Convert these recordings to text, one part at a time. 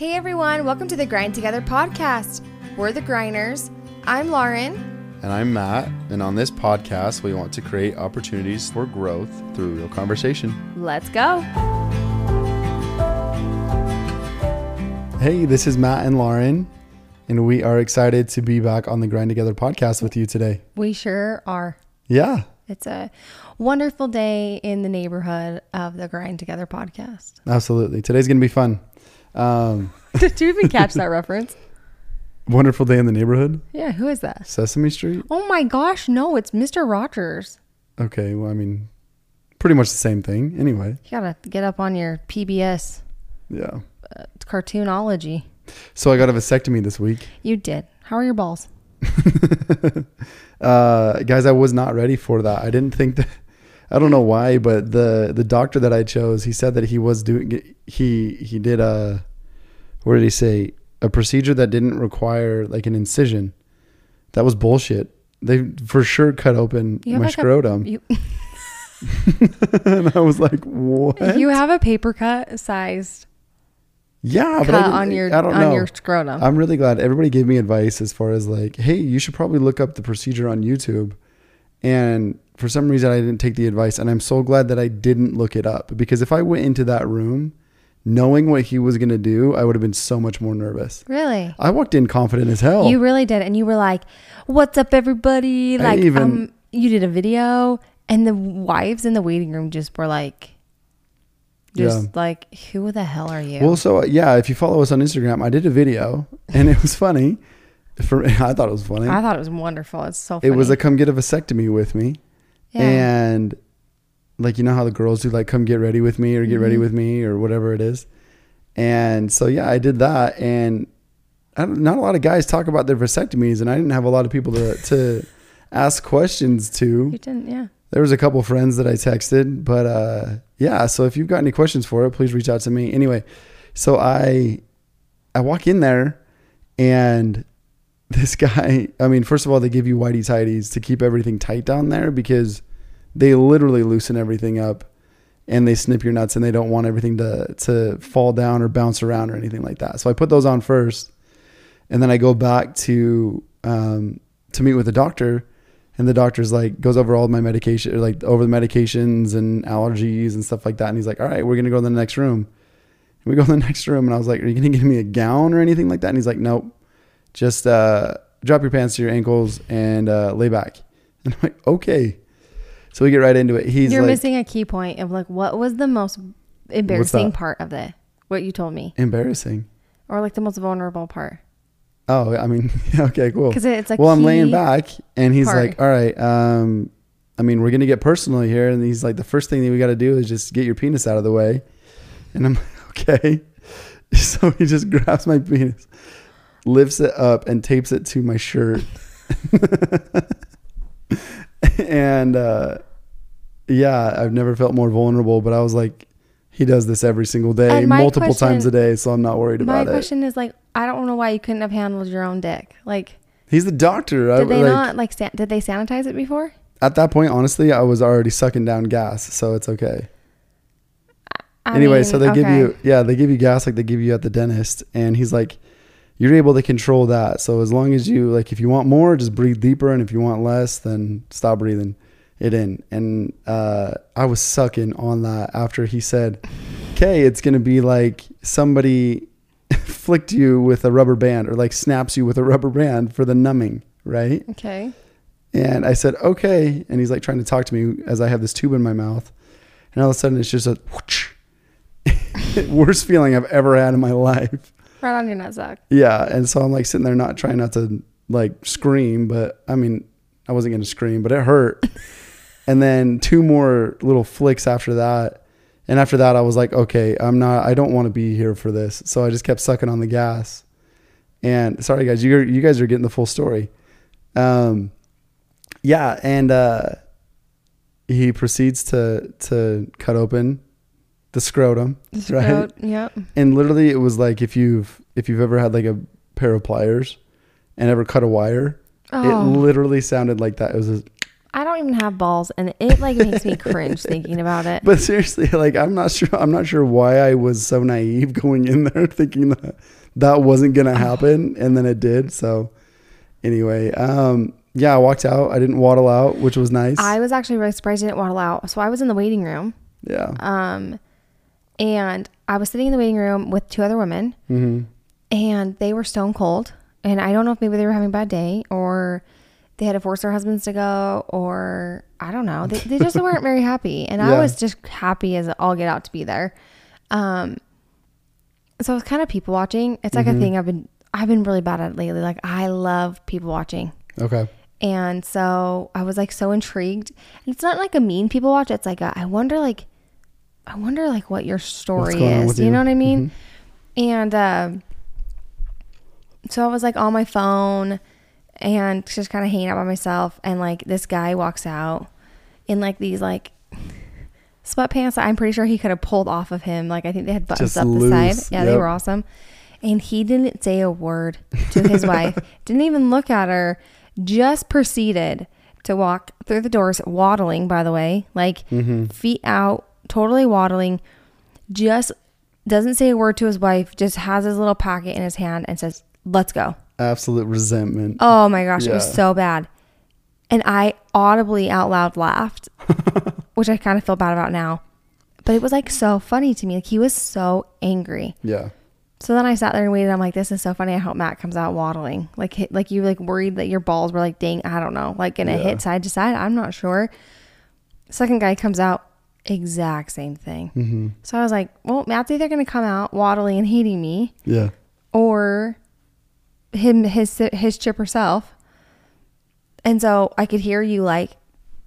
Hey everyone, welcome to the Grind Together podcast. We're the Grinders. I'm Lauren. And I'm Matt, and on this podcast, we want to create opportunities for growth through real conversation. Let's go. Hey, this is Matt and Lauren, and we are excited to be back on the Grind Together podcast with you today. We sure are. Yeah, It's a wonderful day in the neighborhood of the Grind Together podcast. absolutely. Today's going to be fun. Um, Did you even catch that reference? wonderful day in the neighborhood, Yeah, who is that? Sesame Street. Oh my gosh, no, it's Mr. Rogers. Okay, well, I mean, pretty much the same thing. Anyway, You gotta get up on your PBS yeah. uh, cartoonology. So I got a vasectomy this week. You did. How are your balls? uh, guys, I was not ready for that. I didn't think that. I don't know why, but the the doctor that I chose, he said that he was doing he he did a what did he say a procedure that didn't require like an incision. That was bullshit. They for sure cut open You my like a- scrotum, You, and I was like, "What?" you have a paper cut sized yeah, but cut I, on your I don't on know. your scrotum. I'm really glad everybody gave me advice as far as like, hey, you should probably look up the procedure on YouTube. And for some reason, I didn't take the advice. And I'm so glad that I didn't look it up because if I went into that room knowing what he was going to do, I would have been so much more nervous. really? I walked in confident as hell. You really did, and you were like, "What's up, everybody?" I Like, even- um, you did a video, and the wives in the waiting room just were like, just Yeah. like, "Who the hell are you?" well, so uh, yeah, if you follow us on Instagram, I did a video and it was funny. For me, I thought it was funny. I thought it was wonderful. It's so. it was a come get a vasectomy with me. yeah. and like you know how the girls do like come get ready with me or get ready Mhm. with me or whatever it is and so yeah i did that and not a lot of guys talk about their vasectomies and i didn't have a lot of people to, to ask questions to you didn't, yeah. there was a couple friends that i texted but uh yeah so if you've got any questions for it please reach out to me anyway so i i walk in there and this guy i mean first of all they give you whitey tighties to keep everything tight down there because they literally loosen everything up and they snip your nuts and they don't want everything to to fall down or bounce around or anything like that. So i put those on first and then i go back to um to meet with the doctor and the doctor's like goes over all my medication or like over the medications and allergies and stuff like that. And he's like all right we're gonna go to the next room. And we go to the next room and i was like are you gonna give me a gown or anything like that? And he's like nope just uh drop your pants to your ankles and uh lay back. And i'm like okay. So we get right into it. He's You're like missing a key point of like, what was the most embarrassing part of the what you told me, embarrassing. Or like the most vulnerable part? oh i mean okay cool. Because it's like, well i'm laying back and he's part. like all right um i mean we're gonna get personal here. And he's like the first thing that we got to do is just get your penis out of the way. And i'm like okay. So he just grabs my penis lifts it up and tapes it to my shirt and uh yeah i've never felt more vulnerable but i was like he does this every single day multiple question- times a day so i'm not worried about it My question is like, I don't know why you couldn't have handled your own dick. Like, he's the doctor I, did they like, not like? San- did they sanitize it before? At that point, honestly, I was already sucking down gas, so it's okay. I anyway, mean, so they give you, yeah, they give you gas like they give you at the dentist, and he's like, you're able to control that. So as long as you like, if you want more, just breathe deeper, and if you want less, then stop breathing it in. And uh, I was sucking on that after he said, "Okay, it's gonna be like somebody flicked you with a rubber band, or like snaps you with a rubber band for the numbing, right?" Okay. And I said, okay. And he's like trying to talk to me as I have this tube in my mouth. And all of a sudden it's just a worst feeling I've ever had in my life. Right on your nutsack. Yeah. And so I'm like sitting there not trying not to like scream, but I mean, I wasn't going to scream, but it hurt. and then two more little flicks after that. And after that, I was like, okay, I'm not, I don't want to be here for this. So I just kept sucking on the gas. And sorry, guys, you you guys are getting the full story. Um, yeah, and uh, he proceeds to to cut open the scrotum, right? Scrot- Yep. And literally, it was like if you've if you've ever had like a pair of pliers and ever cut a wire, it Oh, literally sounded like that. It was a, I don't even have balls, and it like makes me cringe thinking about it. But seriously, like I'm not sure. I'm not sure why I was so naive going in there thinking that that wasn't gonna happen, and then it did. So anyway, um, yeah, I walked out. I didn't waddle out, which was nice. I was actually really surprised I didn't waddle out. So I was in the waiting room, yeah. um, and I was sitting in the waiting room with two other women, hmm and they were stone cold. And I don't know if maybe they were having a bad day or they had to force their husbands to go, or I don't know. They, they just weren't very happy. And I was just happy as all get out to be there. Um, so it's kind of people watching. It's like a thing I've been I've been really bad at lately. Like I love people watching. Okay. And so I was like so intrigued. And it's not like a mean people watch. It's like a, I wonder like I wonder like what your story is. You you? know what I mean? And um so I was like on my phone and just kind of hanging out by myself and like this guy walks out in like these like sweatpants that I'm pretty sure he could have pulled off of him. Like I think they had buttons Just up the side. Yeah, they were awesome. And he didn't say a word to his wife. Didn't even look at her. Just proceeded to walk through the doors, waddling, by the way, like Mm-hmm. feet out, totally waddling. Just doesn't say a word to his wife. Just has his little packet in his hand and says, "Let's go." Absolute resentment. Oh my gosh, it was so bad. And I audibly out loud laughed, which I kind of feel bad about now. But it was like so funny to me. Like he was so angry. Yeah. So then I sat there and waited. I'm like, this is so funny. I hope Matt comes out waddling. Like, hit, like you like worried that your balls were like, dang, I don't know, like gonna Yeah. hit side to side. I'm not sure. Second guy comes out, exact same thing. hmm So I was like, well, Matt's either gonna come out waddling and hating me, Yeah. or him his his chipper self. And so I could hear you like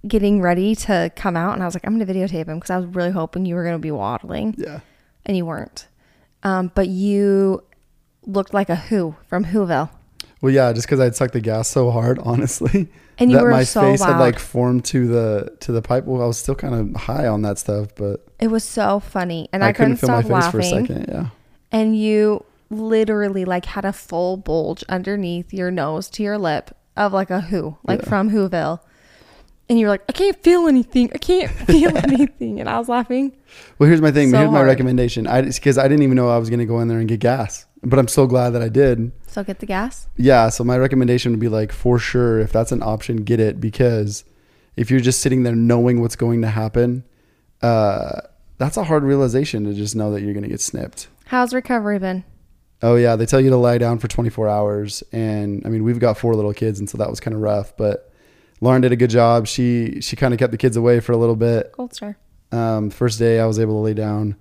getting ready to come out, and I was like, I'm gonna videotape him because I was really hoping you were gonna be waddling, Yeah. and you weren't. Um, but you looked like a Who from Whoville. Well, yeah, just because I'd sucked the gas so hard, honestly, And you that were my so face had like formed to the to the pipe. Well, I was still kind of high on that stuff, but It was so funny, and I, I, couldn't couldn't, feel my stop face for a laughing. second. Yeah. And you literally like had a full bulge underneath your nose to your lip of like a Who, like Yeah. from Whoville. And you were like, I can't feel anything. I can't feel anything. And I was laughing. Well, here's my thing. So here's my hard. recommendation. I because I didn't even know I was going to go in there and get gas, but I'm so glad that I did. So get the gas. Yeah. So my recommendation would be like, for sure, if that's an option, get it because if you're just sitting there knowing what's going to happen, uh, that's a hard realization to just know that you're going to get snipped. How's recovery been? Oh yeah, they tell you to lie down for 24 hours, and I mean we've got four little kids, and so that was kind of rough. But Lauren did a good job. She she kind of kept the kids away for a little bit. Gold star. Um, first day I was able to lay down.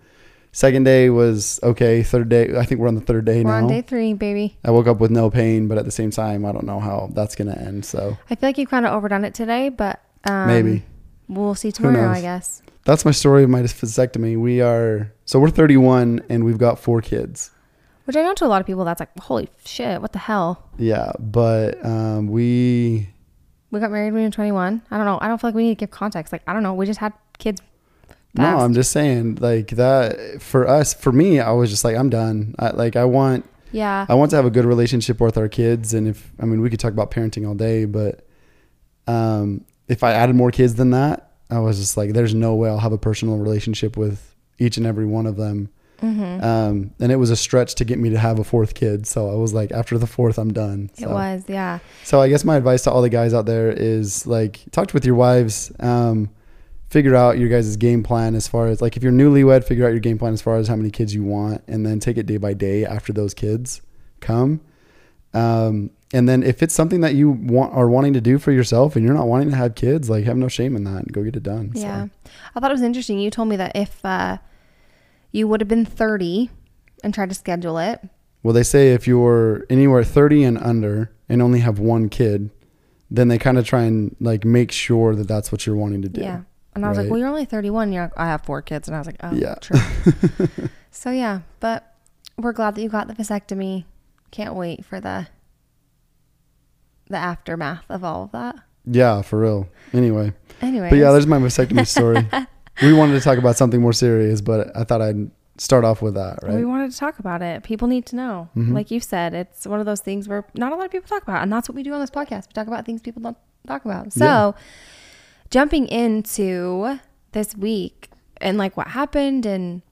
Second day was okay. Third day, I think we're on the third day We're now. on day three, baby. I woke up with no pain, but at the same time, I don't know how that's gonna end. So I feel like you kind of overdone it today, but um, maybe we'll see tomorrow, I guess. that's my story of my vasectomy. We are so we're 31 and we've got four kids. Which I know to a lot of people, that's like, holy shit, what the hell? Yeah, but um, we We got married when we were 21. I don't know. I don't feel like we need to give context. Like, I don't know. We just had kids. No. I'm just saying like that for us, for me, I was just like, I'm done. I, like I want, Yeah. I want to have a good relationship with our kids. And if, I mean, we could talk about parenting all day, but, um, if I added more kids than that, I was just like, there's no way I'll have a personal relationship with each and every one of them. Mm-hmm. Um, and it was a stretch to get me to have a fourth kid. So I was like, after the fourth, I'm done. It was, yeah. so I guess my advice to all the guys out there is like talk with your wives. Um, figure out your guys' game plan as far as like if you're newlywed, figure out your game plan as far as how many kids you want, and then take it day by day after those kids come. Um, and then if it's something that you want are wanting to do for yourself and you're not wanting to have kids, like have no shame in that and go get it done. So, Yeah. I thought it was interesting. You told me that if uh, you would have been 30 and tried to schedule it, Well, they say if you're anywhere 30 and under and only have one kid, then they kind of try and like make sure that that's what you're wanting to do. yeah. And I was like, well, you're only 31. You're like, I have four kids. And I was like, oh, Yeah. true. so, yeah. But we're glad that you got the vasectomy. Can't wait for the the aftermath of all of that. Yeah, for real. Anyway. Anyway. But yeah, there's my vasectomy story. we wanted to talk about something more serious, but I thought I'd start off with that, right? We wanted to talk about it. People need to know. Mhm. Like you said, it's one of those things where not a lot of people talk about, and that's what we do on this podcast. We talk about things people don't talk about. So, Yeah. Jumping into this week and like what happened and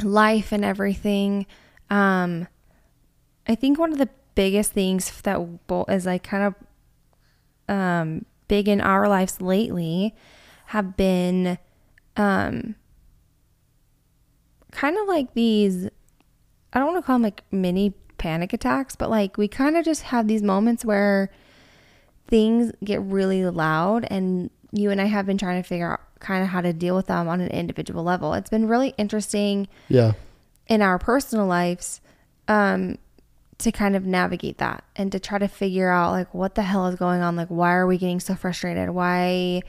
life and everything, um, I think one of the biggest things that is like kind of um, big in our lives lately have been um, kind of like these I don't want to call them like mini panic attacks, but like we kind of just have these moments where things get really loud and you and I have been trying to figure out kind of how to deal with them on an individual level. It's been really interesting Yeah. in our personal lives um to kind of navigate that and to try to figure out like what the hell is going on like why are we getting so frustrated why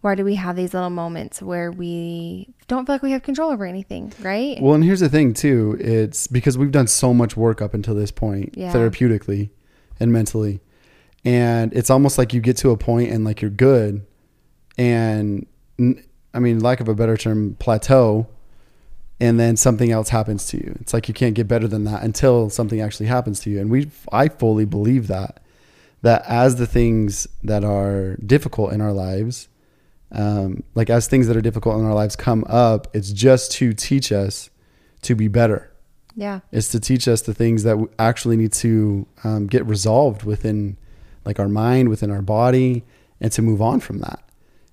why do we have these little moments where we don't feel like we have control over anything right Well, and here's the thing too. It's because we've done so much work up until this point, Yeah. therapeutically and mentally. And it's almost like you get to a point and like you're good and I mean, lack of a better term, plateau and then something else happens to you. It's like you can't get better than that until something actually happens to you. And we I fully believe that that as the things that are difficult in our lives um, like as things that are difficult in our lives come up, it's just to teach us to be better. yeah It's to teach us the things that actually need to um, get resolved within, like our mind, within our body, and to move on from that.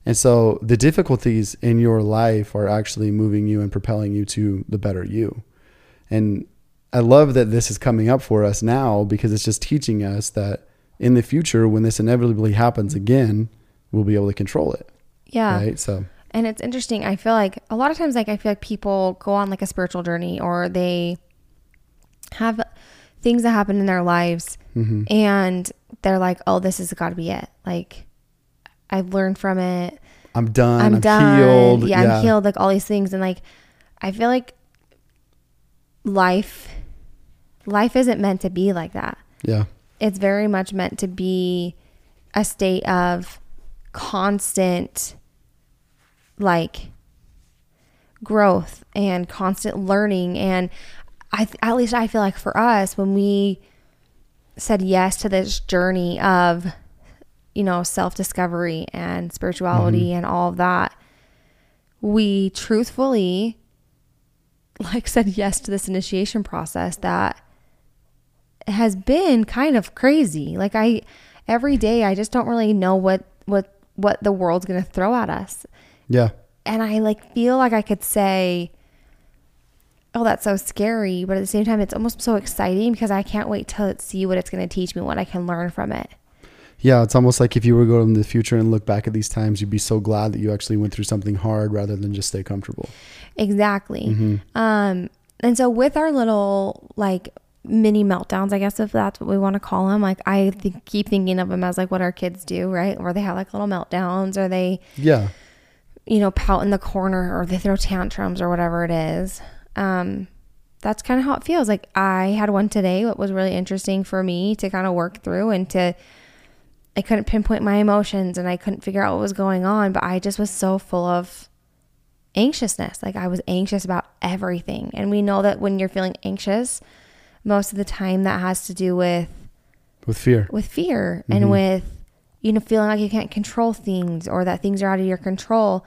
And so the difficulties in your life are actually moving you and propelling you to the better you. And I love that this is coming up for us now because it's just teaching us that in the future, when this inevitably happens again, we'll be able to control it. yeah Right. So, And it's interesting. I feel like a lot of times, like, I feel like people go on like a spiritual journey or they have things that happen in their lives mhm. and they're like, oh, this has got to be it. Like, I've learned from it. I'm done. I'm, I'm, done. healed. Yeah, I'm healed. Like, all these things. And like, I feel like life, life isn't meant to be like that. Yeah. It's very much meant to be a state of constant, like, growth and constant learning and I at least I feel like for us when we said yes to this journey of you know self-discovery and spirituality mm-hmm. and all of that we truthfully like said yes to this initiation process that has been kind of crazy like I every day I just don't really know what what what the world's going to throw at us Yeah. and I like feel like I could say, "Oh, that's so scary," but at the same time, it's almost so exciting because I can't wait to see what it's going to teach me, what I can learn from it. Yeah. It's almost like if you were to go in the future and look back at these times, you'd be so glad that you actually went through something hard rather than just stay comfortable. Exactly. Mhm. Um, and so with our little like mini meltdowns, I guess if that's what we want to call them, like I think, keep thinking of them as like what our kids do, right? Where they have like little meltdowns, or they Yeah. you know, pout in the corner or they throw tantrums or whatever it is. Um, that's kind of how it feels. Like I had one today, what was really interesting for me to kind of work through and to, I couldn't pinpoint my emotions and I couldn't figure out what was going on, but I just was so full of anxiousness. Like I was anxious about everything. And we know that when you're feeling anxious, most of the time that has to do with With fear. with fear and Mhm. with you know feeling like you can't control things or that things are out of your control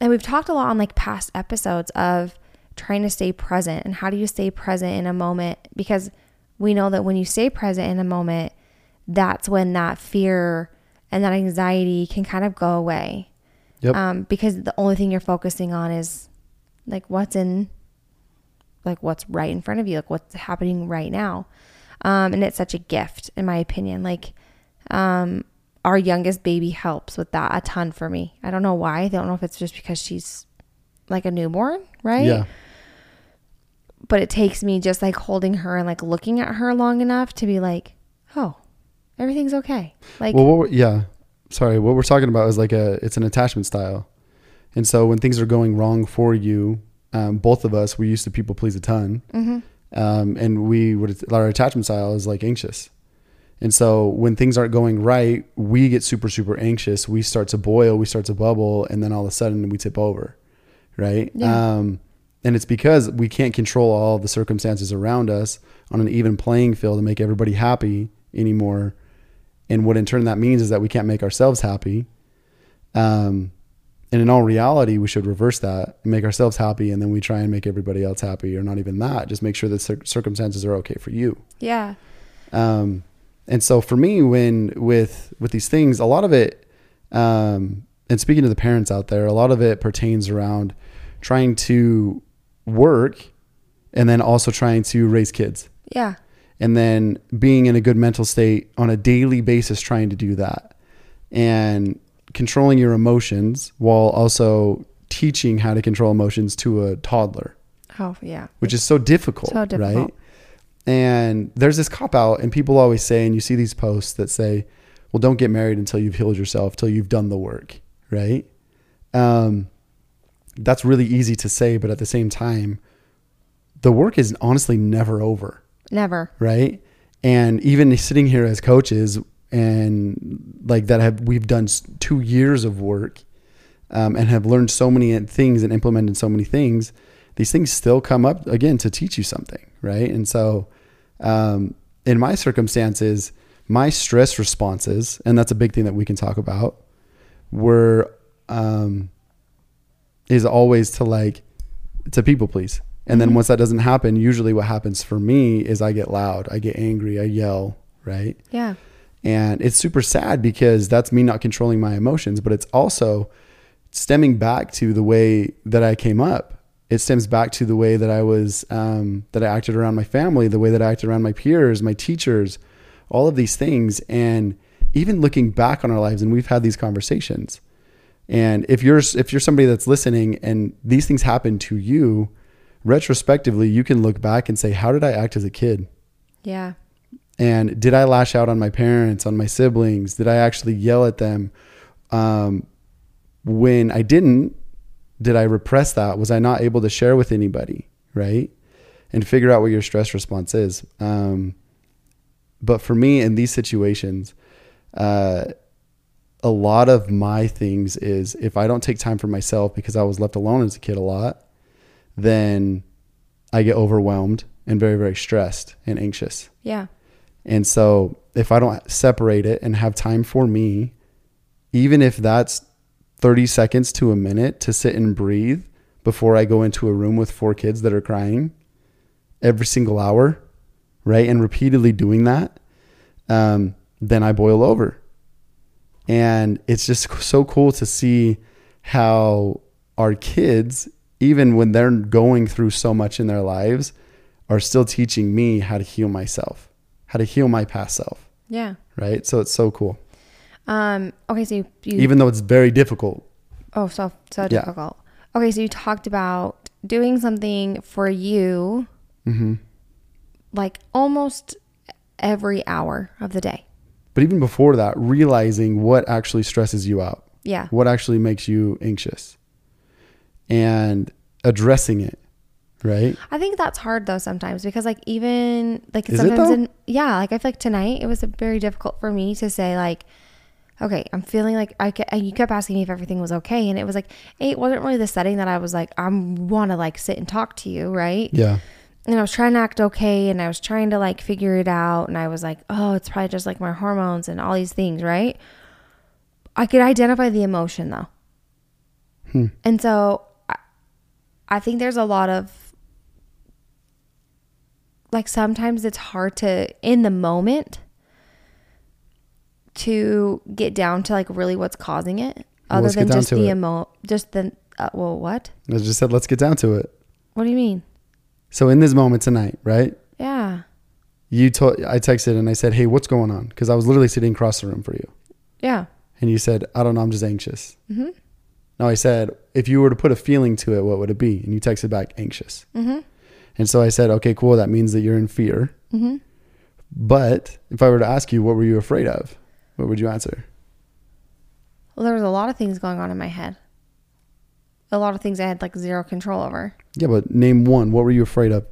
and we've talked a lot on like past episodes of trying to stay present and how do you stay present in a moment because we know that when you stay present in a moment that's when that fear and that anxiety can kind of go away. Yep. um, because the only thing you're focusing on is like what's in like what's right in front of you like what's happening right now. Um, and it's such a gift in my opinion. Like um, our youngest baby helps with that a ton for me. I don't know why. I don't know if it's just because she's like a newborn right? Yeah. but it takes me just like holding her and like looking at her long enough to be like oh everything's okay like well, yeah. Sorry. What we're talking about is like a, it's an attachment style. And so when things are going wrong for you, um, both of us, we used to people please a ton. mhm. um, and we would our attachment style is like anxious and so when things aren't going right we get super super anxious we start to boil we start to bubble and then all of a sudden we tip over right Yeah. um, and it's because we can't control all the circumstances around us on an even playing field to make everybody happy anymore and what in turn that means is that we can't make ourselves happy Um, and in all reality, we should reverse that, and make ourselves happy, and then we try and make everybody else happy, or not even that. Just make sure that cir- circumstances are okay for you. Yeah. Um, and so for me, when with with these things, a lot of it, um, and speaking to the parents out there, a lot of it pertains around trying to work, and then also trying to raise kids, Yeah. And then being in a good mental state on a daily basis, trying to do that, and controlling your emotions while also teaching how to control emotions to a toddler Oh, yeah. which is so difficult, So difficult. right? And there's this cop out, and people always say, and you see these posts that say, "Well, don't get married until you've healed yourself, till you've done the work," right? Um, that's really easy to say, but at the same time, the work is honestly never over, Never. right? And even sitting here as coaches, and like that, have we've done two years of work, um, and have learned so many things and implemented so many things these things still come up again to teach you something, right? And so, um, in my circumstances, my stress responses, and that's a big thing that we can talk about, were um, is always to like to people please. And then once that doesn't happen, usually what happens for me is I get loud, I get angry, I yell, right? Yeah. And it's super sad because that's me not controlling my emotions, but it's also stemming back to the way that I came up. It stems back to the way that I was, um, that I acted around my family, the way that I acted around my peers, my teachers, all of these things. And even looking back on our lives, and we've had these conversations. And if you're if you're somebody that's listening and these things happen to you, retrospectively, you can look back and say, "How did I act as a kid?" Yeah. And did I lash out on my parents, on my siblings? Did I actually yell at them? Um, when I didn't, did I repress that? Was I not able to share with anybody? Right. And figure out what your stress response is. Um, but for me, in these situations, uh, a lot of my things is if I don't take time for myself because I was left alone as a kid a lot, then I get overwhelmed and very, very stressed and anxious. Yeah. And so if I don't separate it and have time for me, even if that's 30 seconds to a minute to sit and breathe before I go into a room with four kids that are crying every single hour, right? And repeatedly doing that, um, then I boil over. And it's just so cool to see how our kids, even when they're going through so much in their lives, are still teaching me how to heal myself, how to heal my past self, Yeah. right? So it's so cool, Um, okay. So you, you even though it's very difficult. oh, so, so Yeah. difficult. Okay. So you talked about doing something for you hmm like almost every hour of the day. But even before that, realizing what actually stresses you out, Yeah. what actually makes you anxious, and addressing it, right? I think that's hard though sometimes because like even like Is sometimes in yeah like I feel like tonight it was very difficult for me to say like okay I'm feeling like I ke- and you kept asking me if everything was okay and it was like it wasn't really the setting that I was like I want to like sit and talk to you right Yeah. and I was trying to act okay and I was trying to like figure it out and I was like oh it's probably just like my hormones and all these things right I could identify the emotion though Hmm. and so I, think there's a lot of like sometimes it's hard to in the moment to get down to like really what's causing it other than just the emo just the uh, well what I just said, let's get down to it. what do you mean So in this moment tonight, right? yeah You told I texted and I said, "Hey, what's going on?" Because I was literally sitting across the room for you, yeah and you said, "I don't know, I'm just anxious." mm-hmm No, I said, if you were to put a feeling to it, what would it be? And you texted back, anxious. mm-hmm And so I said, okay, cool. That means that you're in fear. mm-hmm But if I were to ask you, what were you afraid of? What would you answer? Well, there was a lot of things going on in my head. A lot of things I had like zero control over. Yeah, but name one. What were you afraid of?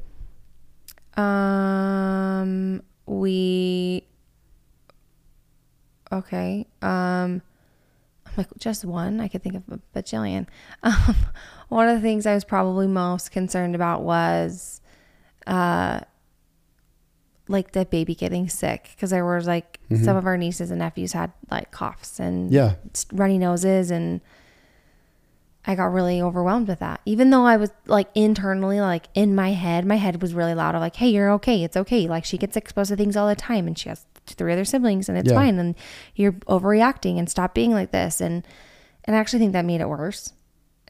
Um, we. Okay. Um, like just one. I could think of a bajillion. Um, one of the things I was probably most concerned about was, uh, like the baby getting sick because there was like some of our nieces and nephews had like coughs and Mm-hmm. Yeah. runny noses and I got really overwhelmed with that. Even though I was like internally, like in my head, my head was really loud of like, hey, you're okay. It's okay. Like she gets exposed to things all the time and she has three other siblings and it's Yeah. fine. And you're overreacting and stop being like this. And, and I actually think that made it worse.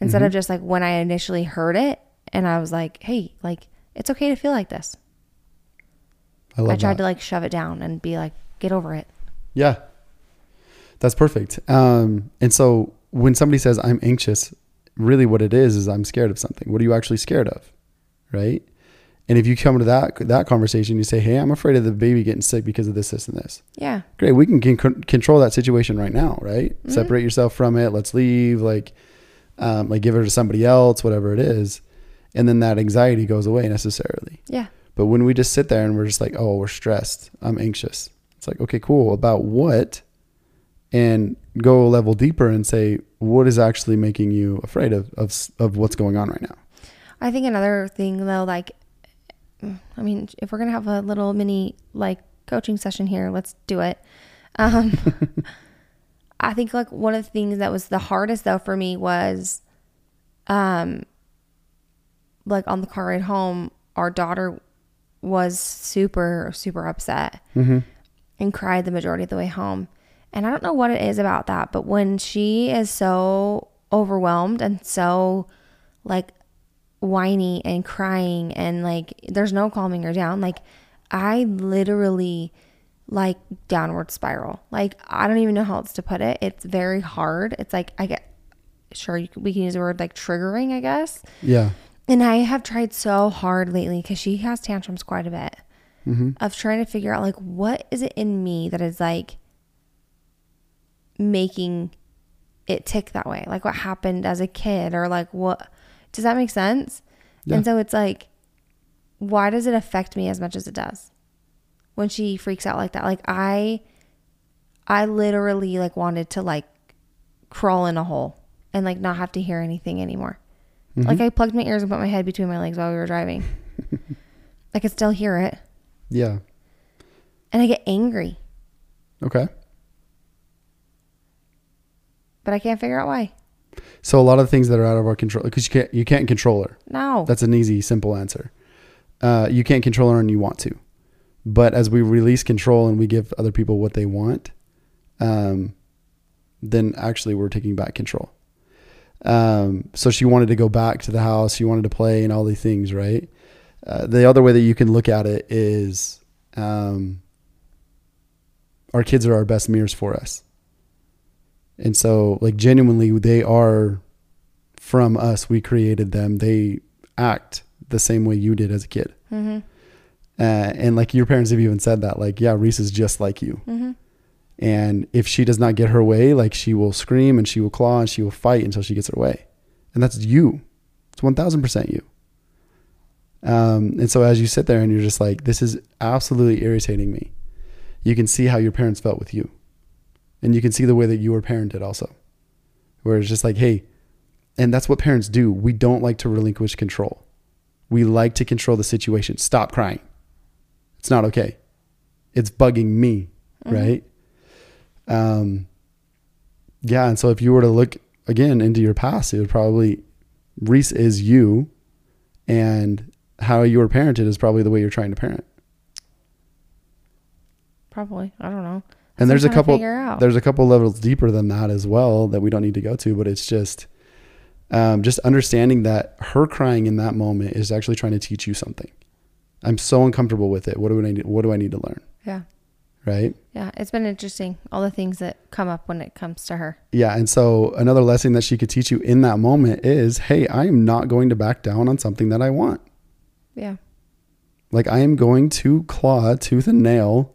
Instead Mm-hmm. of just like when I initially heard it and I was like, hey, like it's okay to feel like this. I I tried that. to like shove it down and be like, get over it. Yeah. That's perfect. Um, and so when somebody says I'm anxious, really what it is is I'm scared of something. What are you actually scared of? Right? And if you come to that that conversation, you say, "Hey, I'm afraid of the baby getting sick because of this, this, and this." Yeah. Great, we can, can control that situation right now, right? Separate yourself from it. Let's leave. Like, um, like give her to somebody else, whatever it is, and then that anxiety goes away necessarily. Yeah. But when we just sit there and we're just like, oh, we're stressed, I'm anxious. It's like, okay, cool. About what? And go a level deeper and say, what is actually making you afraid of, of, of what's going on right now? I think another thing though, like, I mean, if we're gonna have a little mini like coaching session here, let's do it. Um, I think like one of the things that was the hardest though for me was, um, like on the car ride home, our daughter was super super upset Mm-hmm. and cried the majority of the way home. And I don't know what it is about that, but when she is so overwhelmed and so like whiny and crying and like there's no calming her down, like I literally like downward spiral. Like I don't even know how else to put it. It's very hard. It's like I get sure you, we can use the word like triggering, I guess. Yeah. And I have tried so hard lately because she has tantrums quite a bit mm-hmm. of trying to figure out like what is it in me that is like making it tick that way? Like what happened as a kid or like what does that make sense? Yeah. And so it's like why does it affect me as much as it does when she freaks out like that? Like I I literally like wanted to like crawl in a hole and like not have to hear anything anymore. Mm-hmm. Like I plugged my ears and put my head between my legs while we were driving. I could still hear it. Yeah. And I get angry, Okay. But I can't figure out why. So a lot of things that are out of our control, because you can't, you can't control her. No. That's an easy, simple answer. Uh, you can't control her and you want to. But as we release control and we give other people what they want, um, then actually we're taking back control. Um, so she wanted to go back to the house. She wanted to play and all these things, right? Uh, the other way that you can look at it is um, our kids are our best mirrors for us. And so, like, genuinely, they are from us. We created them. They act the same way you did as a kid. mm-hmm. Uh, and like your parents have even said that, like, yeah, Reese is just like you. Mm-hmm. And if she does not get her way, like she will scream and she will claw and she will fight until she gets her way. And that's you. It's 1000% you. Um, and so as you sit there and you're just like, this is absolutely irritating me, you can see how your parents felt with you. And you can see the way that you were parented also, where it's just like, hey, and that's what parents do. We don't like to relinquish control. We like to control the situation. Stop crying. It's not okay. It's bugging me, right? Um, yeah. And so if you were to look again into your past, it would probably Reese is you, and how you were parented is probably the way you're trying to parent. Probably. I don't know. And there's a I'm trying to couple there's a couple levels deeper than that as well that we don't need to go to, but it's just um, just understanding that her crying in that moment is actually trying to teach you something. I'm so uncomfortable with it. What do I need? What do I need to learn? Yeah. Right? Yeah. It's been interesting. All the things that come up when it comes to her. Yeah. And so another lesson that she could teach you in that moment is, hey, I am not going to back down on something that I want. Yeah. Like I am going to claw tooth and nail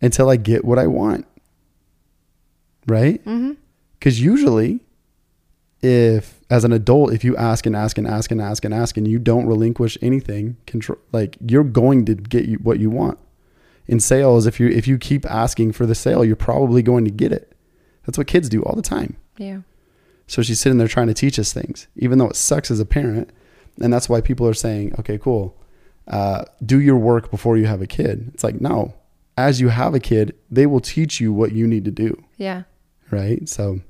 until I get what I want. Right? Mm-hmm. Because usually, if as an adult, if you ask and ask and ask and ask and ask and you don't relinquish anything, control like you're going to get you what you want. In sales, if you if you keep asking for the sale, you're probably going to get it. That's what kids do all the time. Yeah. So she's sitting there trying to teach us things, even though it sucks as a parent. And that's why people are saying, okay, cool. uh, do your work before you have a kid. It's like, no, as you have a kid, they will teach you what you need to do. Yeah. Right. So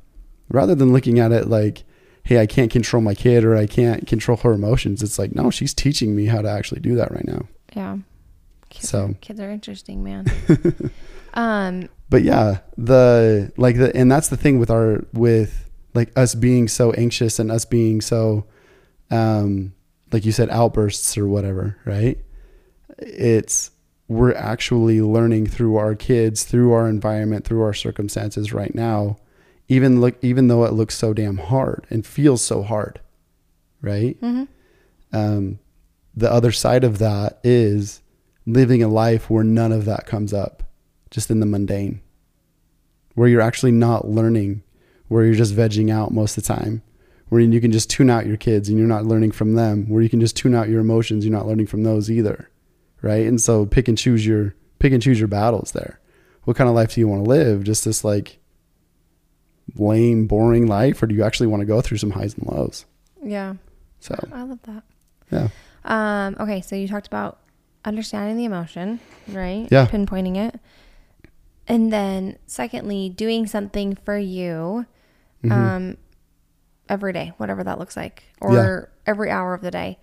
rather than looking at it like, hey, I can't control my kid or I can't control her emotions, it's like, no, she's teaching me how to actually do that right now. Yeah. Kids So- are, kids are interesting, man. um, but yeah the like the and that's the thing with our with like us being so anxious and us being so um like you said outbursts or whatever right it's we're actually learning through our kids through our environment through our circumstances right now even look even though it looks so damn hard and feels so hard right mhm. um the other side of that is living a life where none of that comes up just in the mundane where you're actually not learning where you're just vegging out most of the time where you can just tune out your kids and you're not learning from them where you can just tune out your emotions you're not learning from those either right and so pick and choose your pick and choose your battles there what kind of life do you want to live just this like lame boring life or do you actually want to go through some highs and lows Yeah. so I love that. yeah Um, okay, so you talked about understanding the emotion, right? Yeah. Pinpointing it. And then secondly, doing something for you Mhm. um every day, whatever that looks like. Or every hour of the day.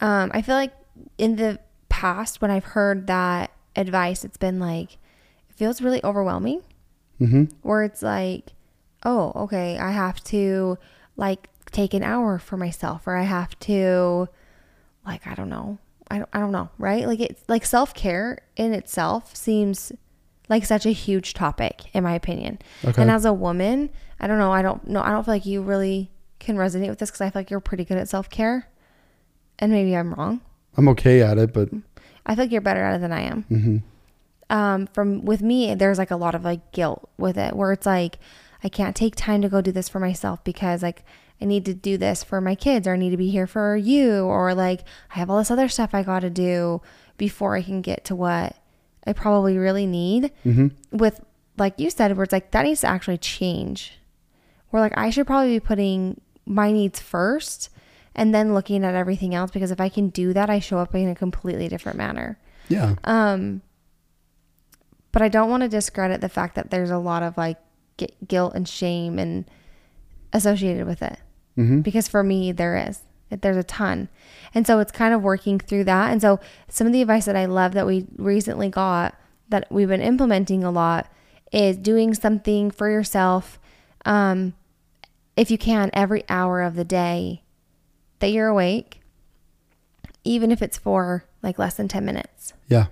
Um, I feel like in the past when I've heard that advice, it's been like it feels really overwhelming. mm-hmm. where it's like, oh, okay, I have to like take an hour for myself, or I have to, like, I don't know, I don't, I don't know, right? Like it's like self care in itself seems like such a huge topic, in my opinion. Okay. And as a woman, I don't know, I don't know, I don't feel like you really can resonate with this because I feel like you're pretty good at self care, and maybe I'm wrong. I'm okay at it, but I feel like you're better at it than I am. Hmm um from with me there's like a lot of like guilt with it where it's like i can't take time to go do this for myself because like i need to do this for my kids or i need to be here for you or like i have all this other stuff i got to do before i can get to what i probably really need. Hmm with like you said where it's like that needs to actually change. Where like i should probably be putting my needs first and then looking at everything else because if i can do that i show up in a completely different manner. Yeah, um, but I don't want to discredit the fact that there's a lot of like gu- guilt and shame and associated with it. Hmm because for me there is. There's a ton. And so it's kind of working through that. And so some of the advice that i love that we recently got that we've been implementing a lot is doing something for yourself um, if you can every hour of the day that you're awake even if it's for like less than 10 minutes yeah,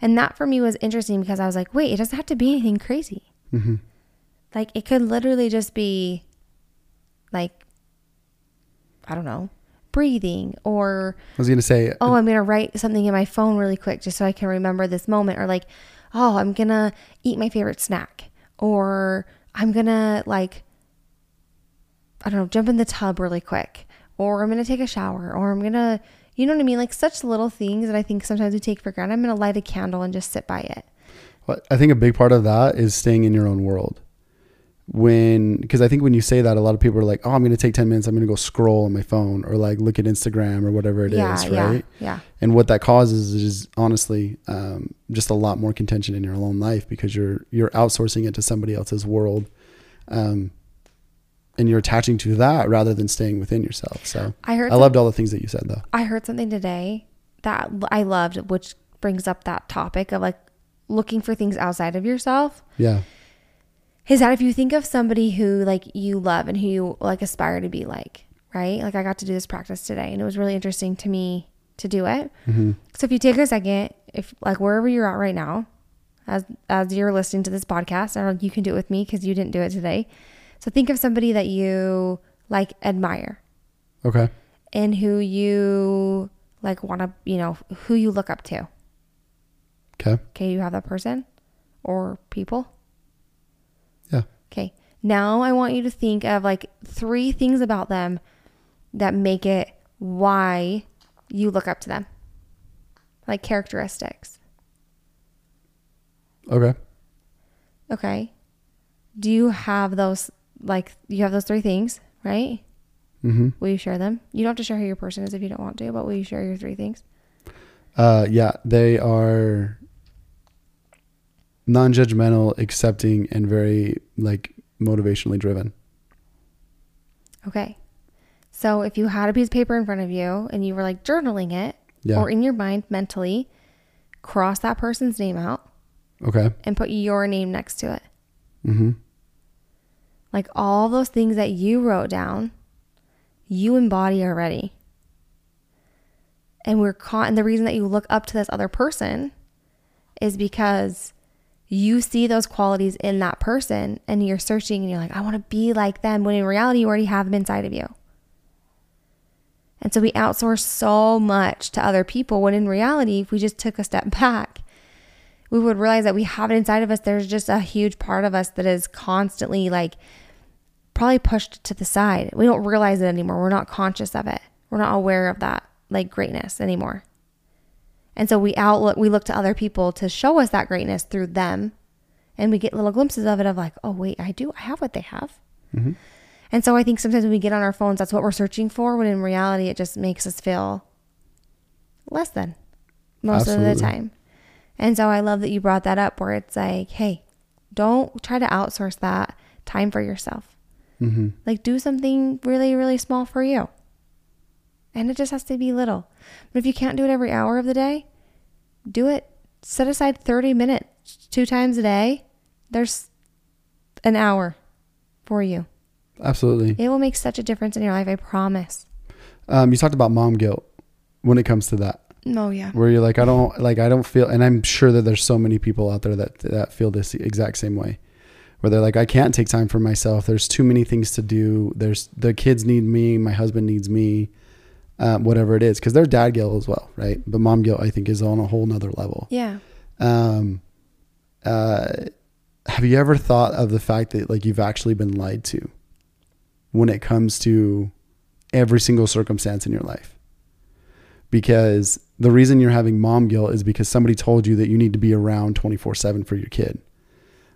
and that for me was interesting because I was like, wait, it doesn't have to be anything crazy. hmm Like it could literally just be like, I don't know, breathing or, I was gonna say, oh, I'm going to write something in my phone really quick just so I can remember this moment. Or like, oh, I'm going to eat my favorite snack. Or I'm going to like, I don't know, jump in the tub really quick. Or I'm going to take a shower. Or I'm going to, you know what I mean? Like such little things that I think sometimes we take for granted. I'm going to light a candle and just sit by it. Well, I think a big part of that is staying in your own world. When, because I think when you say that, a lot of people are like, "Oh, I'm going to take ten minutes. I'm going to go scroll on my phone or like look at Instagram or whatever it is, yeah, yeah, right?" yeah. And what that causes is honestly um, just a lot more contention in your own life because you're you're outsourcing it to somebody else's world, um, and you're attaching to that rather than staying within yourself. So I heard I loved all the things that you said, though. I heard something today that I loved, which brings up that topic of like looking for things outside of yourself. Yeah, Is that if you think of somebody who like you love and who you like aspire to be like, right? Like I got to do this practice today and it was really interesting to me to do it. hmm So if you take a second, if like wherever you're at right now, as as you're listening to this podcast, I don't know, you can do it with me because you didn't do it today. So think of somebody that you like admire okay, and who you like want to, you know, who you look up to. okay, Okay, you have that person or people. yeah, Okay. Now I want you to think of like three things about them that make it why you look up to them. Like characteristics. okay. Okay. Do you have those like you have those three things, right? hmm Will you share them? You don't have to share who your person is if you don't want to, but will you share your three things? Uh, yeah, they are non-judgmental, accepting, and very like motivationally driven. Okay. So if you had a piece of paper in front of you and you were like journaling it Yeah. or in your mind mentally, cross that person's name out Okay. and put your name next to it. Mm-hmm. Like all those things that you wrote down, you embody already. And we're caught, and the reason that you look up to this other person is because you see those qualities in that person and you're searching and you're like, I want to be like them. When in reality, you already have them inside of you. And so we outsource so much to other people when in reality, if we just took a step back, we would realize that we have it inside of us. There's just a huge part of us that is constantly like probably pushed to the side. We don't realize it anymore. We're not conscious of it. We're not aware of that like greatness anymore. And so we outlook we look to other people to show us that greatness through them. And we get little glimpses of it of like, oh wait, I do I have what they have. Mhm. And so I think sometimes when we get on our phones, that's what we're searching for, when in reality it just makes us feel less than most of the time. And so I love that you brought that up where it's like, hey, don't try to outsource that time for yourself. Mm-hmm. Like do something really, really small for you. And it just has to be little. But if you can't do it every hour of the day, do it. Set aside 30 minutes two times a day. There's an hour for you. Absolutely. It will make such a difference in your life, I promise. Um, you talked about mom guilt when it comes to that, Oh, yeah. where you're like, I don't like, I don't feel, and I'm sure that there's so many people out there that that feel this exact same way, where they're like, I can't take time for myself. There's too many things to do. There's the kids need me. My husband needs me. Um, whatever it is, because they're dad guilt as well, right? But mom guilt, I think, is on a whole nother level. Yeah. Um, uh, have you ever thought of the fact that like you've actually been lied to when it comes to every single circumstance in your life? Because the reason you're having mom guilt is because somebody told you that you need to be around 24 7 for your kid.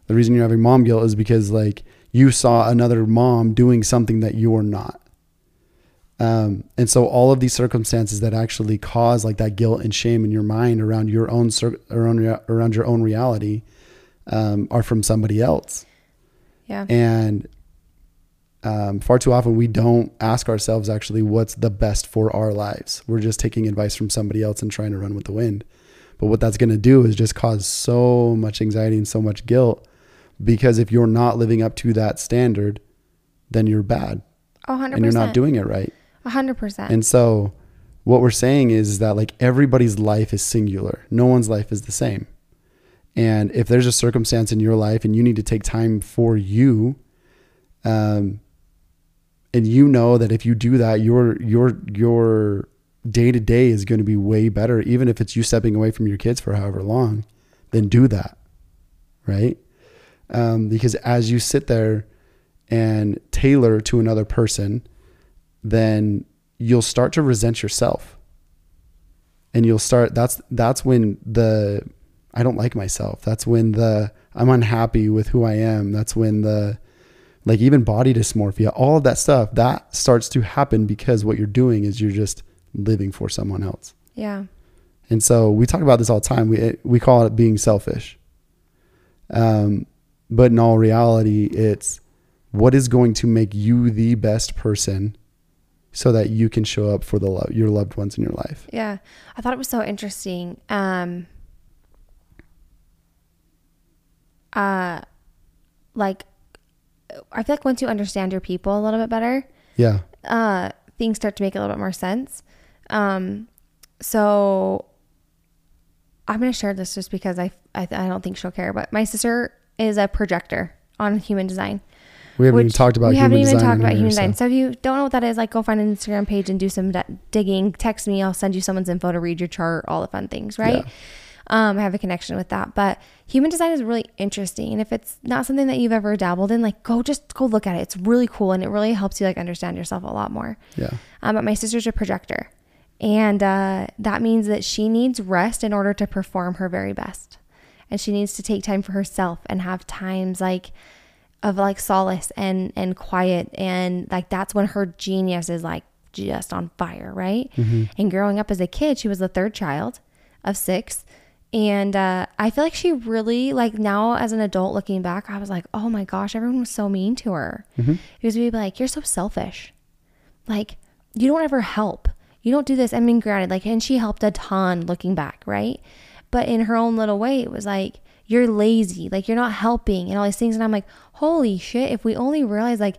The reason you're having mom guilt is because like you saw another mom doing something that you're not. Um, and so all of these circumstances that actually cause like that guilt and shame in your mind around your own cir- around, rea- around your own reality um, are from somebody else. Yeah. And um, far too often we don't ask ourselves actually what's the best for our lives. We're just taking advice from somebody else and trying to run with the wind. But what that's going to do is just cause so much anxiety and so much guilt because if you're not living up to that standard, then you're bad Oh, 100%. and you're not doing it right. 100%. And so what we're saying is that like everybody's life is singular. No one's life is the same. And if there's a circumstance in your life and you need to take time for you, um, and you know that if you do that, your your your day to day is going to be way better, even if it's you stepping away from your kids for however long, then do that, right? Um, because as you sit there and tailor to another person, then you'll start to resent yourself, and you'll start. That's that's when the I don't like myself. That's when the I'm unhappy with who I am. That's when the like even body dysmorphia, all of that stuff, that starts to happen because what you're doing is you're just living for someone else. yeah. And so we talk about this all the time. We we call it being selfish. Um, but in all reality, it's what is going to make you the best person, so that you can show up for the love your loved ones in your life. Yeah. I thought it was so interesting. Um uh like I feel like once you understand your people a little bit better, Yeah, uh things start to make a little bit more sense. Um so I'm going to share this just because I, I I don't think she'll care, but my sister is a projector on human design. we haven't even talked about we haven't even talked about human design. So if you don't know what that is, like go find an Instagram page and do some d- digging. Text me, I'll send you someone's info to read your chart, all the fun things, right? Yeah. Um, I have a connection with that. But human design is really interesting, and if it's not something that you've ever dabbled in, like go just go look at it. It's really cool, and it really helps you like understand yourself a lot more. Yeah, Um, but my sister's a projector, and uh, that means that she needs rest in order to perform her very best, and she needs to take time for herself and have times like of like solace and and quiet, and like that's when her genius is like just on fire, right? And growing up as a kid, she was the third child. of six. And uh, I feel like she really, like now as an adult looking back, I was like, oh my gosh, everyone was so mean to her. Mm-hmm. Because we'd be like, you're so selfish. Like, you don't ever help. You don't do this. I mean, granted, like, and she helped a ton looking back, right? But in her own little way, it was like, you're lazy. Like, you're not helping and all these things. And I'm like, holy shit, if we only realize, like,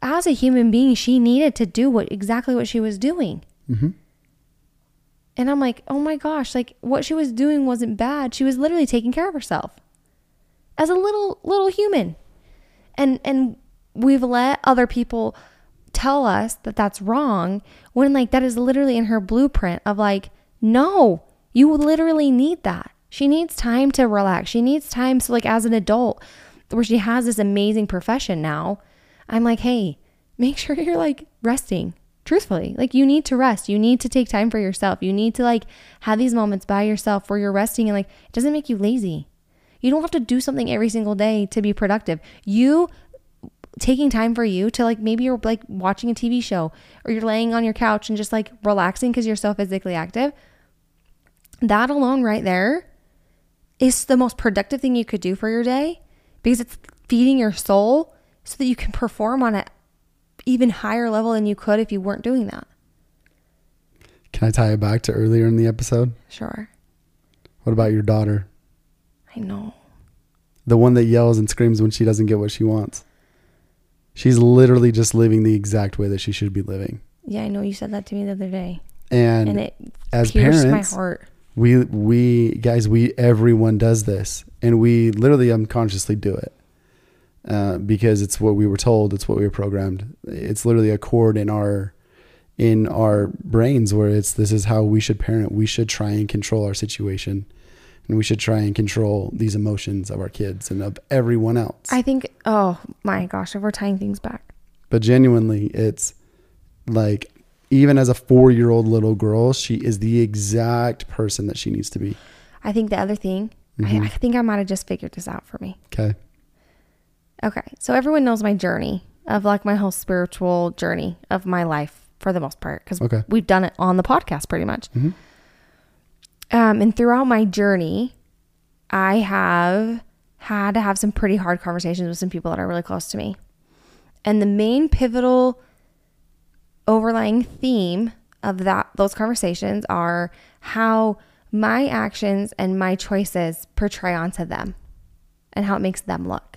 as a human being, she needed to do what exactly what she was doing. Mm-hmm. And I'm like, oh my gosh, like what she was doing wasn't bad. She was literally taking care of herself as a little little human. And and we've let other people tell us that that's wrong when like that is literally in her blueprint of like, no, you literally need that. She needs time to relax. She needs time so like as an adult where she has this amazing profession now, I'm like, "Hey, make sure you're like resting." Truthfully like you need to rest. You need to take time for yourself. You need to like have these moments by yourself where you're resting and like it doesn't make you lazy. You don't have to do something every single day to be productive. You taking time for you to like maybe you're like watching a tv show or you're laying on your couch and just like relaxing because you're so physically active that alone right there is the most productive thing you could do for your day because it's feeding your soul so that you can perform on it even higher level than you could if you weren't doing that. Can I tie it back to earlier in the episode? Sure. What about your daughter? I know. The one that yells and screams when she doesn't get what she wants. She's literally just living the exact way that she should be living. Yeah, I know you said that to me the other day. And, And it as parents, my heart. we we guys we everyone does this and we literally unconsciously do it uh, because it's what we were told it's what we were programmed it's literally a chord in our in our brains where it's this is how we should parent we should try and control our situation and we should try and control these emotions of our kids and of everyone else I think, oh my gosh, if we're tying things back. but genuinely it's like even as a four year old little girl she is the exact person that she needs to be I think the other thing, Mhm. I, I think I might have just figured this out for me. okay Okay. So everyone knows my journey of like my whole spiritual journey of my life for the most part because Okay. we've done it on the podcast pretty much. Mhm. Um, and throughout my journey, I have had to have some pretty hard conversations with some people that are really close to me. And the main pivotal overlying theme of that those conversations are how my actions and my choices portray onto them and how it makes them look.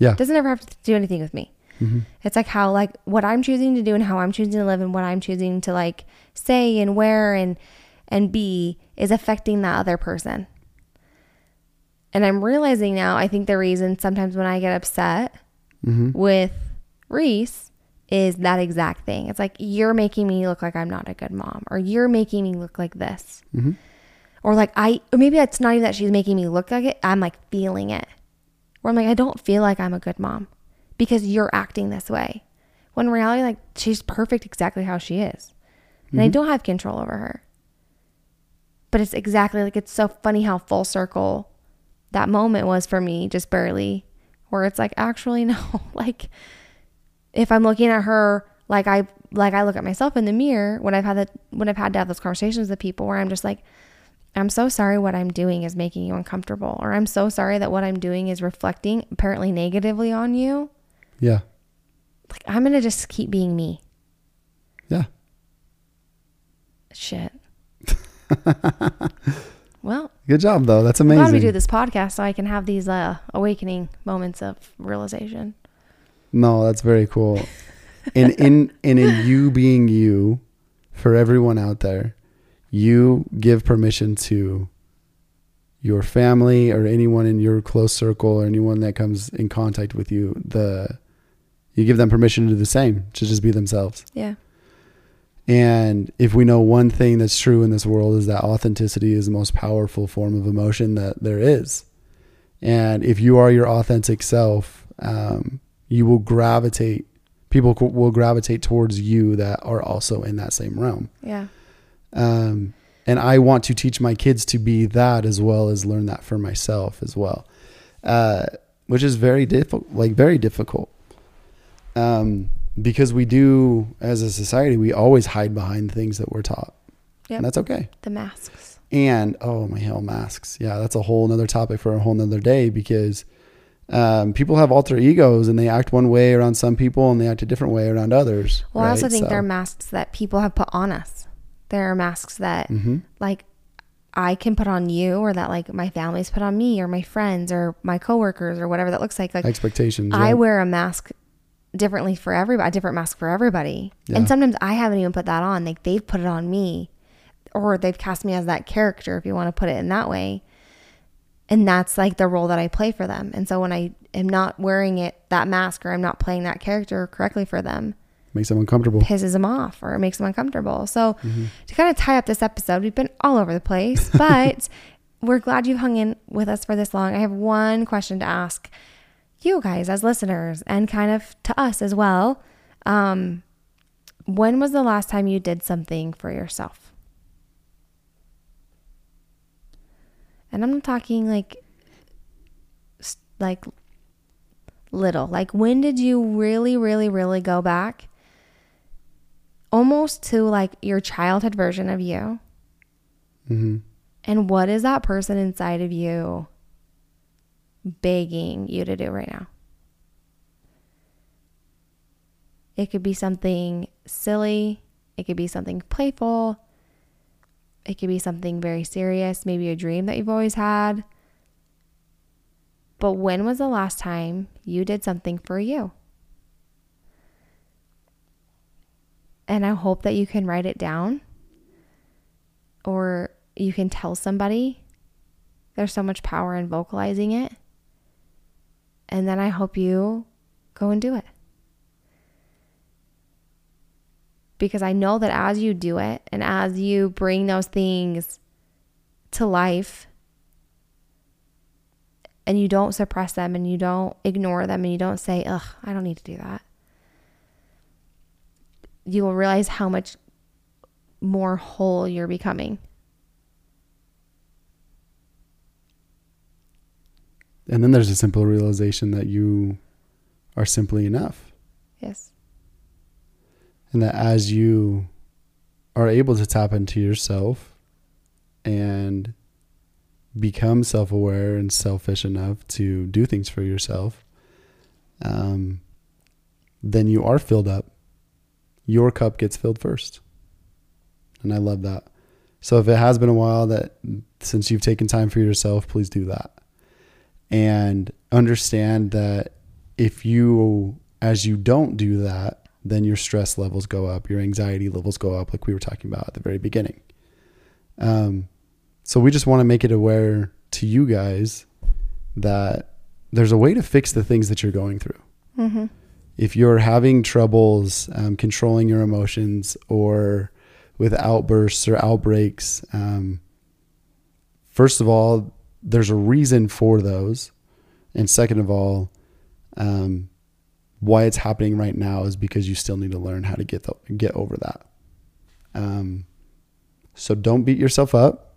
Yeah It doesn't ever have to do anything with me. Mhm. It's like how like what I'm choosing to do and how I'm choosing to live and what I'm choosing to like say and wear and and be is affecting that other person. And I'm realizing now, I think the reason sometimes when I get upset Mhm. with Reese is that exact thing. It's like you're making me look like I'm not a good mom or you're making me look like this. Mhm. Or like I or maybe it's not even that she's making me look like it. I'm like feeling it. Where I'm like I don't feel like I'm a good mom because you're acting this way. When in reality like she's perfect exactly how she is. And I mm-hmm. don't have control over her. But it's exactly like it's so funny how full circle that moment was for me just barely where it's like actually no like if i'm looking at her like i like i look at myself in the mirror when i've had that when i've had to have those conversations with people where i'm just like i'm so sorry what i'm doing is making you uncomfortable or i'm so sorry that what i'm doing is reflecting apparently negatively on you Yeah. like i'm gonna just keep being me Yeah. shit well Good job though. That's i'm glad we do this podcast so i can have these uh awakening moments of realization No, that's very cool. and in and in you being you, for everyone out there, you give permission to your family or anyone in your close circle or anyone that comes in contact with you, the you give them permission to do the same, to just be themselves. yeah And if we know one thing that's true in this world is that authenticity is the most powerful form of emotion that there is. And if you are your authentic self, um, you will gravitate, people will gravitate towards you that are also in that same realm. yeah Um, and I want to teach my kids to be that as well as learn that for myself as well, uh, which is very difficult, like very difficult. Um, because we do, as a society, we always hide behind things that we're taught, Yep. and that's okay. the masks And oh my hell, masks. Yeah, that's a whole nother topic for a whole nother day because um, people have alter egos and they act one way around some people and they act a different way around others. Well, I also think So- they're masks that people have put on us. There are masks that Mhm. like I can put on you or that like my family's put on me or my friends or my coworkers or whatever that looks like. Like expectations. I yeah. wear a mask differently for everybody, a different mask for everybody. Yeah. And sometimes I haven't even put that on. Like they've put it on me or they've cast me as that character if you want to put it in that way. And that's like the role that I play for them. And so when I am not wearing it that mask or I'm not playing that character correctly for them, makes them uncomfortable. pisses them off or makes them uncomfortable. So to kind of tie up this episode, we've been all over the place, but we're glad you've hung in with us for this long. I have one question to ask you guys as listeners and kind of to us as well. Um, when was the last time you did something for yourself? And I'm not talking like like little. Like when did you really really really go back almost to like your childhood version of you? hmm And what is that person inside of you begging you to do right now? It could be something silly, it could be something playful, it could be something very serious, maybe a dream that you've always had. But when was the last time you did something for you? And I hope that you can write it down or you can tell somebody. There's so much power in vocalizing it. And then I hope you go and do it. Because I know that as you do it and as you bring those things to life and you don't suppress them and you don't ignore them and you don't say, ugh, I don't need to do that, you will realize how much more whole you're becoming. And then there's a simple realization that you are simply enough. Yes. And that as you are able to tap into yourself and become self aware and selfish enough to do things for yourself, um, then you are filled up. Your cup gets filled first. And I love that. So if it has been a while that since you've taken time for yourself, please do that. And understand that if you, as you don't do that, then your stress levels go up, your anxiety levels go up, like we were talking about at the very beginning. Um, so we just want to make it aware to you guys that there's a way to fix the things that you're going through. Mm-hmm. If you're having troubles um, controlling your emotions or with outbursts or outbreaks, um, first of all, there's a reason for those. And second of all, um, why it's happening right now is because you still need to learn how to get the, get over that. Um, so don't beat yourself up,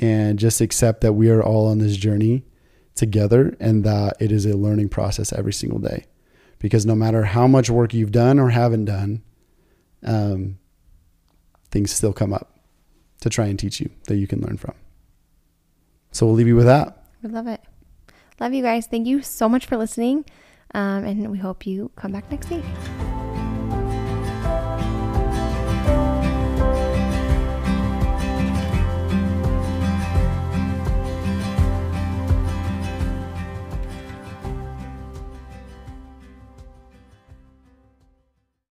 and just accept that we are all on this journey together, and that it is a learning process every single day. Because no matter how much work you've done or haven't done, um, things still come up to try and teach you that you can learn from. So we'll leave you with that. We love it. Love you guys. Thank you so much for listening. Um, and we hope you come back next week.